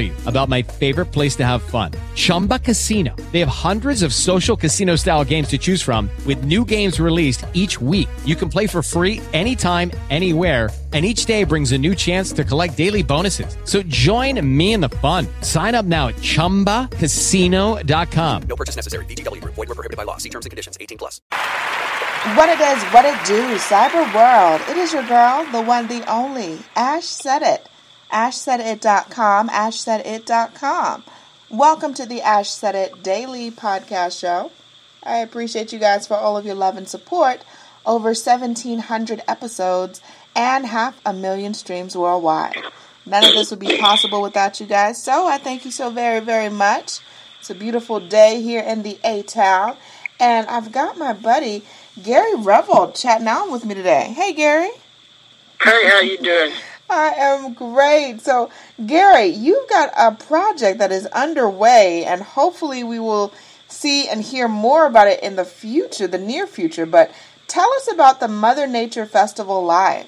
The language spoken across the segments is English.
you about my favorite place to have fun. Chumba Casino. They have hundreds of social casino style games to choose from with new games released each week. You can play for free anytime, anywhere and each day brings a new chance to collect daily bonuses. So join me in the fun. Sign up now at ChumbaCasino.com. No purchase necessary. VGW Group. Void were prohibited by law. See terms and conditions. 18 plus. What it is, what it do, cyber world. It is your girl, the one, the only, Ash said it. AshSaidIt.com, AshSaidIt.com. Welcome to the Ash Said It Daily Podcast Show. I appreciate you guys for all of your love and support. Over 1,700 episodes and half a million streams worldwide. None of this would be possible without you guys. So I thank you so very, very much. It's a beautiful day here in the A Town. And I've got my buddy Gary Revel chatting on with me today. Hey Gary. Hey, how you doing? I am great. So, Gary, you've got a project that is underway, and hopefully, we will see and hear more about it in the future, the near future. But tell us about the Mother Nature Festival Live.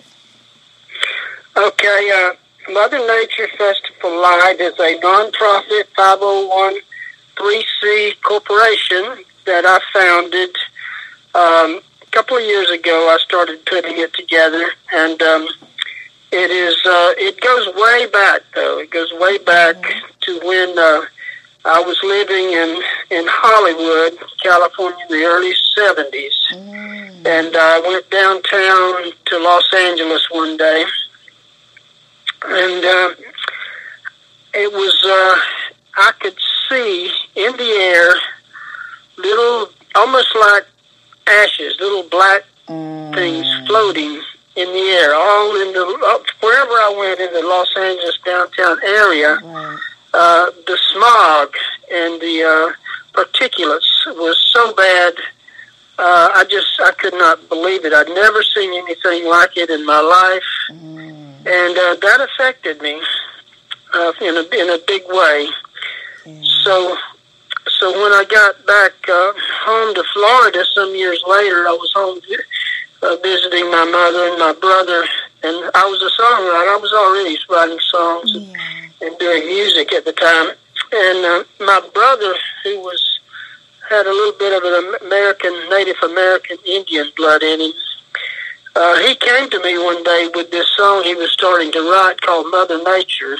Okay, uh, Mother Nature Festival Live is a nonprofit 501c corporation that I founded um, a couple of years ago. I started putting it together, and um, it is uh, it goes way back though. It goes way back to when uh, I was living in in Hollywood, California, in the early '70s, and I went downtown to Los Angeles one day. And uh, it was uh, I could see in the air little, almost like ashes, little black things floating in the air, all in the up, wherever I went in the Los Angeles downtown area. Uh, the smog and the uh, particulates was so bad. Uh, I just I could not believe it. I'd never seen anything like it in my life and uh, that affected me uh, in a in a big way. So, so when I got back uh, home to Florida some years later, I was home uh, visiting my mother and my brother, and I was a songwriter. I was already writing songs and, and doing music at the time. And uh, my brother, who was had a little bit of an American Native American Indian blood in him, uh, he came to me one day with this song he was starting to write called Mother Nature,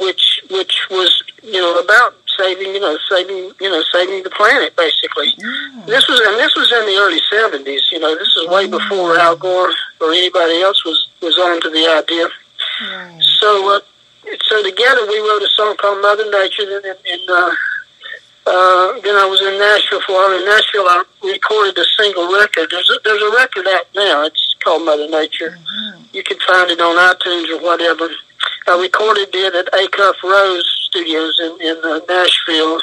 which which was you know about saving you know saving you know saving the planet basically. This was and this was in the early seventies. You know this is way before Al Gore or anybody else was was on to the idea. So uh, so together we wrote a song called Mother Nature and. and, uh, uh, then I was in Nashville for a while. In Nashville, I recorded a single record. There's a, there's a record out now. It's called Mother Nature. You can find it on iTunes or whatever. I recorded it at Acuff Rose Studios in, in uh, Nashville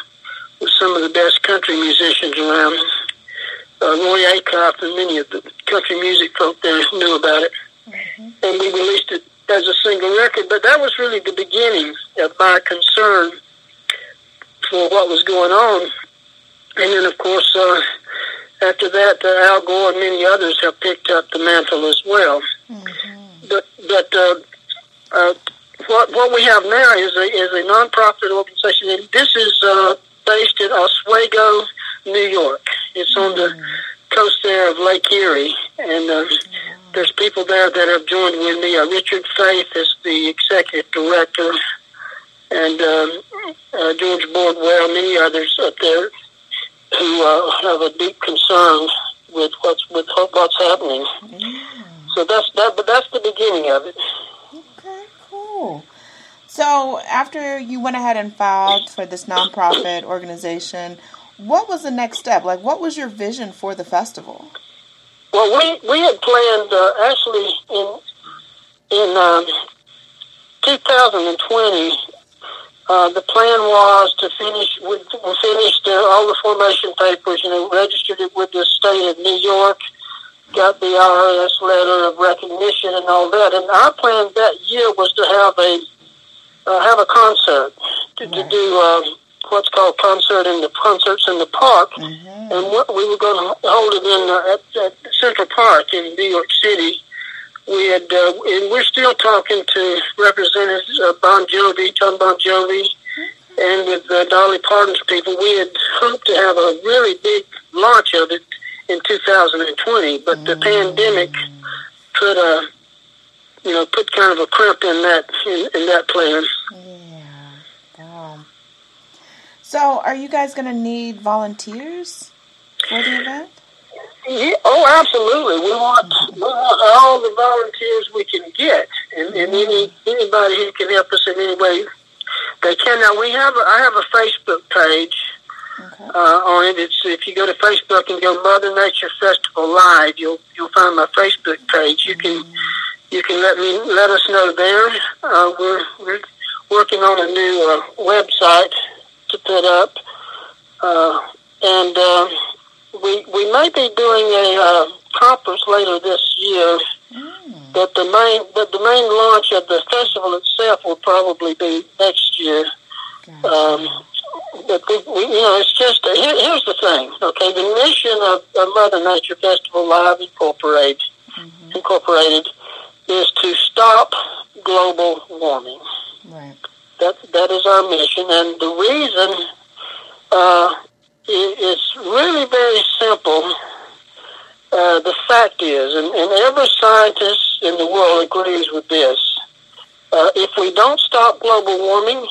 with some of the best country musicians around. Uh, Roy Acuff and many of the country music folk there knew about it. And we released it as a single record. But that was really the beginning of my concern for what was going on. And then, of course, uh, after that, uh, Al Gore and many others have picked up the mantle as well. But but uh, uh, what what we have now is a is a nonprofit organization, and this is uh, based in Oswego, New York. It's on the coast there of Lake Erie, and uh, there's people there that have joined with me. Uh, Richard Faith is the executive director and um, uh, George Bordwell, many others up there who uh, have a deep concern with what's with what's happening. So that's that, but that's the beginning of it. Cool. So after you went ahead and filed for this nonprofit organization, what was the next step? Like, what was your vision for the festival? Well, we we had planned uh, actually in in um, 2020. Uh, the plan was to finish with we finished uh, all the formation papers. You know, registered it with the state of New York, got the IRS letter of recognition and all that. And our plan that year was to have a uh, have a concert to, to do uh, what's called concert in the concerts in the park, Mm-hmm. and what, we were going to hold it in uh, at, at Central Park in New York City. We had, uh, and we're still talking to representatives of Bon Jovi, John Bon Jovi, and with uh, Dolly Parton's people. We had hoped to have a really big launch of it in 2020, but the mm. pandemic put a, you know, put kind of a crimp in that in, in that plan. Yeah. Wow. So, are you guys going to need volunteers for the event? Yeah, oh, absolutely. We want we want all the volunteers we can get, and, and any mm. anybody who can help us in any way they can. Now we have a, I have a Facebook page Okay. uh, on it. It's if you go to Facebook and go Mother Nature Festival Live, you'll you'll find my Facebook page. You can you can let me let us know there. Uh, we're we're working on a new uh, website to put up, uh, and uh, we we may be doing a uh, conference later this year. But the main but the main launch of the festival itself will probably be next year. Um, we, we, you know, it's just here, here's the thing. Okay, the mission of, of Mother Nature Festival Live Incorporated Incorporated is to stop global warming. Right. That that is our mission, and the reason uh, is really very simple. Uh, the fact is, and, and every scientist in the world agrees with this. Uh, if we don't stop global warming,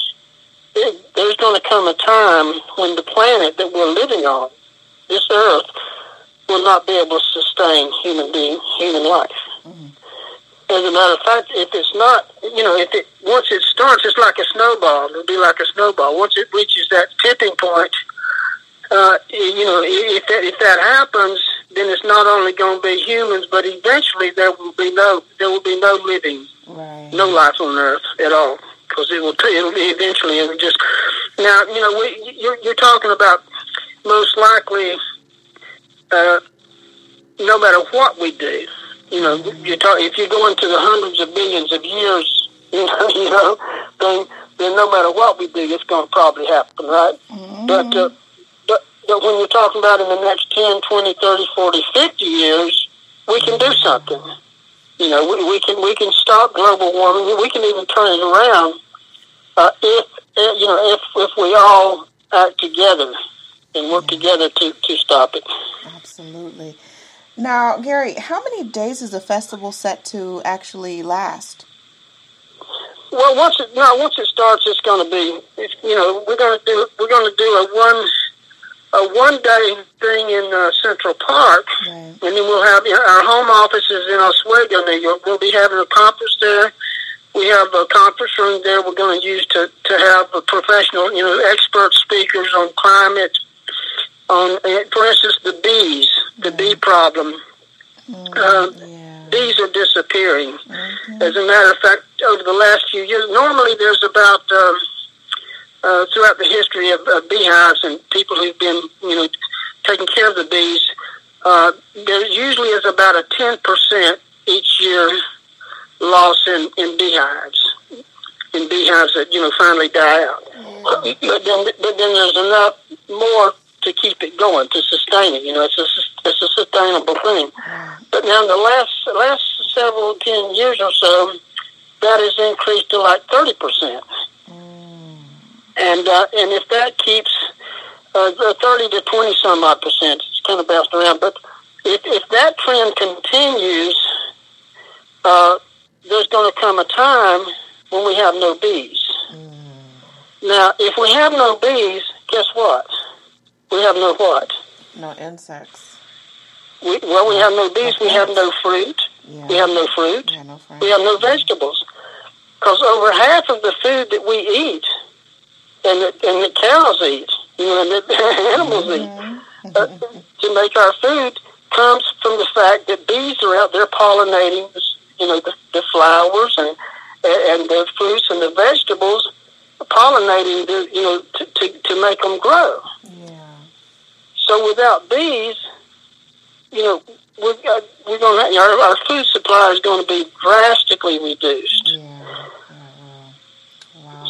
it, going to come a time when the planet that we're living on, this Earth, will not be able to sustain human being, human life. As a matter of fact, if it's not, you know, if it once it starts, it's like a snowball. It'll be like a snowball. Once it reaches that tipping point, uh, you know, if that if that happens, then it's not only going to be humans, but eventually there will be no there will be no living, Right. no life on Earth at all, because it will t- it'll be eventually it'll just now you know we, you're you're talking about most likely, uh, no matter what we do, you know, you talk if you go into the hundreds of billions of years, you know, you know, then then no matter what we do, it's going to probably happen, right? But uh, but but when you're talking about in the next 10, 20, 30, 40, 50 years, we can do something. You know, we, we can we can stop global warming. We can even turn it around uh, if uh, you know if if we all act together and work together to to stop it. Absolutely. Now, Gary, how many days is the festival set to actually last? Well, once it no, once it starts, it's going to be. It's, you know, we're going to do we're going to do a one a one day thing in uh, Central Park, Right. and then we'll have our home office is in Oswego, New York. We'll be having a conference there. We have a conference room there we're going to use to, to have professional, you know, expert speakers on climate, on, eh, for instance, the bees, the bee mm. problem. Mm, uh, yeah. Bees are disappearing. Mm-hmm. As a matter of fact, over the last few years, normally there's about, um, uh, throughout the history of, of beehives and people who've been, you know, taking care of the bees, uh, there usually is about a 10% that finally die out. But then, but then there's enough more to keep it going, to sustain it. You know, it's a it's a sustainable thing. But now in the last last several ten years or so, that has increased to like thirty percent. And uh, and if that keeps uh, thirty to twenty some odd percent, it's kind of bounced around. But if if that trend continues, uh, there's going to come a time when we have no bees. Now, if we have no bees, guess what? We have no what? No insects. We, well, we have no bees. We have no fruit. Yeah. We have no fruit. Yeah, no. We have no vegetables. Because over half of the food that we eat and the, and the cows eat you know, and that animals eat uh, to make our food comes from the fact that bees are out there pollinating, you know, the, the flowers and and the fruits and the vegetables, pollinating, the, you know, to, to to make them grow. Yeah. So without bees, you know, we're, uh, we're going to our, our food supply is going to be drastically reduced. Yeah. Wow. Wow.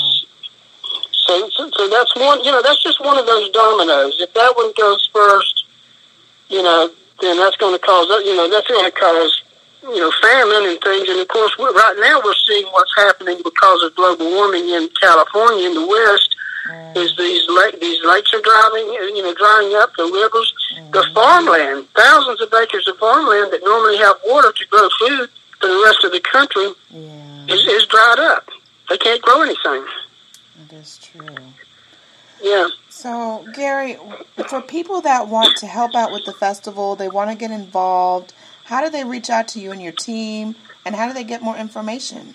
So, so, so that's one. You know, that's just one of those dominoes. If that one goes first, you know, then that's going to cause. You know, that's going to cause. You know, famine and things. And of course, we're, right now we're seeing what's happening because of global warming in California in the West. Mm. Is these lake, these lakes are driving, you know, drying up the rivers, the mm. farmland, thousands of acres of farmland that normally have water to grow food for the rest of the country Yeah. is, is dried up. They can't grow anything. That is true. Yeah. So, Gary, for people that want to help out with the festival, they want to get involved, how do they reach out to you and your team, and how do they get more information?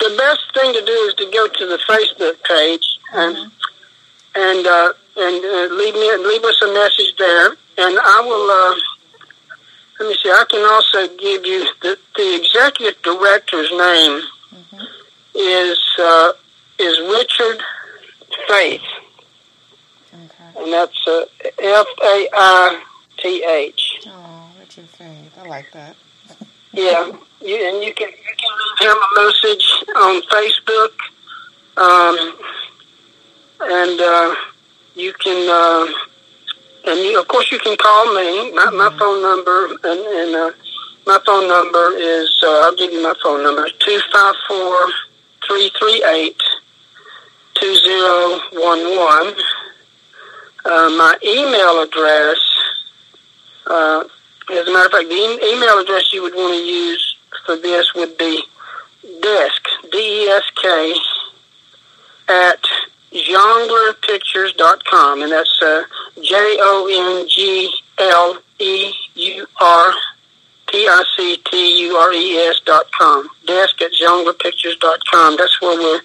the best thing to do is to go to the Facebook page and and uh, and uh, leave me leave us a message there, and I will. Uh, let me see. I can also give you the the executive director's name is uh, is Richard Faith, Okay. and that's uh, F A I T H. Richard Faith. I like that. Yeah, you, and you can you can leave him a message on Facebook, um, and uh, you can uh, and you, of course you can call me. My, my phone number and, and uh, my phone number is uh, I'll give you my phone number two five four three three eight two zero one one. Uh, my email address. Uh, as a matter of fact, the e- email address you would want to use for this would be desk, D-E-S-K, at jongleurpictures.com, and that's uh, J-O-N-G-L-E-U-R-P-I-C-T-U-R-E-S dot com. Desk at jongleurpictures.com. That's where we're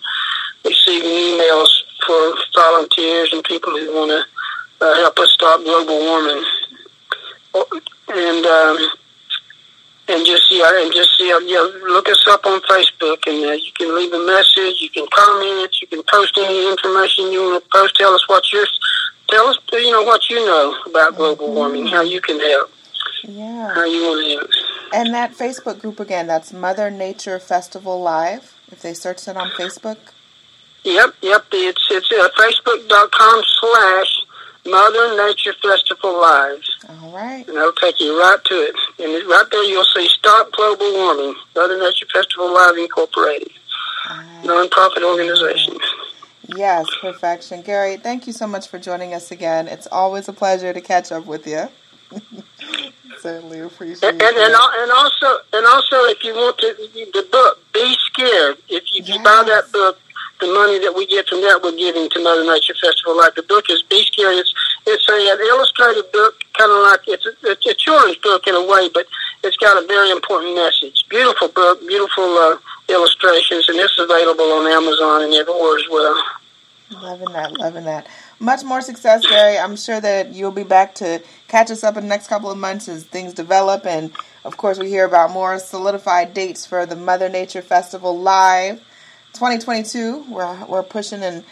receiving emails for volunteers and people who want to uh, help us stop global warming and um, and just yeah, and just yeah, yeah, look us up on Facebook, and uh, you can leave a message, you can comment, you can post any information you want to post. Tell us what you're, tell us you know what you know about global warming, how you can help, Yeah. how you want to help. And that Facebook group again, that's Mother Nature Festival Live. If they search it on Facebook. Yep, yep. It's it's uh, Facebook.com slash Mother Nature Festival Live. All right. and that'll take you right to it. And right there, you'll see Stop Global Warming, Mother Nature Festival Live Incorporated, nonprofit organization. Yes, perfection. Gary, thank you so much for joining us again. It's always a pleasure to catch up with you. Certainly appreciate And, and, and, it. and also, and also, if you want to, the book, Be Scared. If you, if you buy that book, the money that we get from that, we're giving to Mother Nature Festival Live. The book is Be Scared. It's it's a, an illustrated book, kind of like it's a, it's a children's book in a way, but it's got a very important message. Beautiful book, beautiful uh, illustrations, and it's available on Amazon and everywhere as well. Loving that, loving that. Much more success, Gary. I'm sure that you'll be back to catch us up in the next couple of months as things develop. And of course, we hear about more solidified dates for the Mother Nature Festival Live 2022. We're, we're pushing and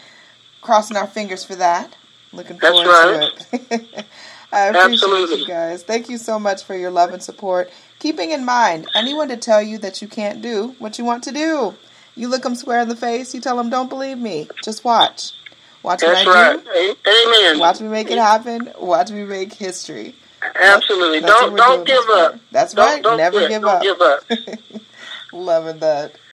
crossing our fingers for that. Looking That's forward to it. I appreciate Absolutely. you guys. Thank you so much for your love and support. Keeping in mind, anyone to tell you that you can't do what you want to do. You look them square in the face, you tell them, don't believe me. Just watch. Watch what That's I right. do. Amen. Watch me make it happen. Watch me make history. Absolutely. That's what don't don't give up. That's Don't- right. don't Never quit. give Don't up. give up. Loving that.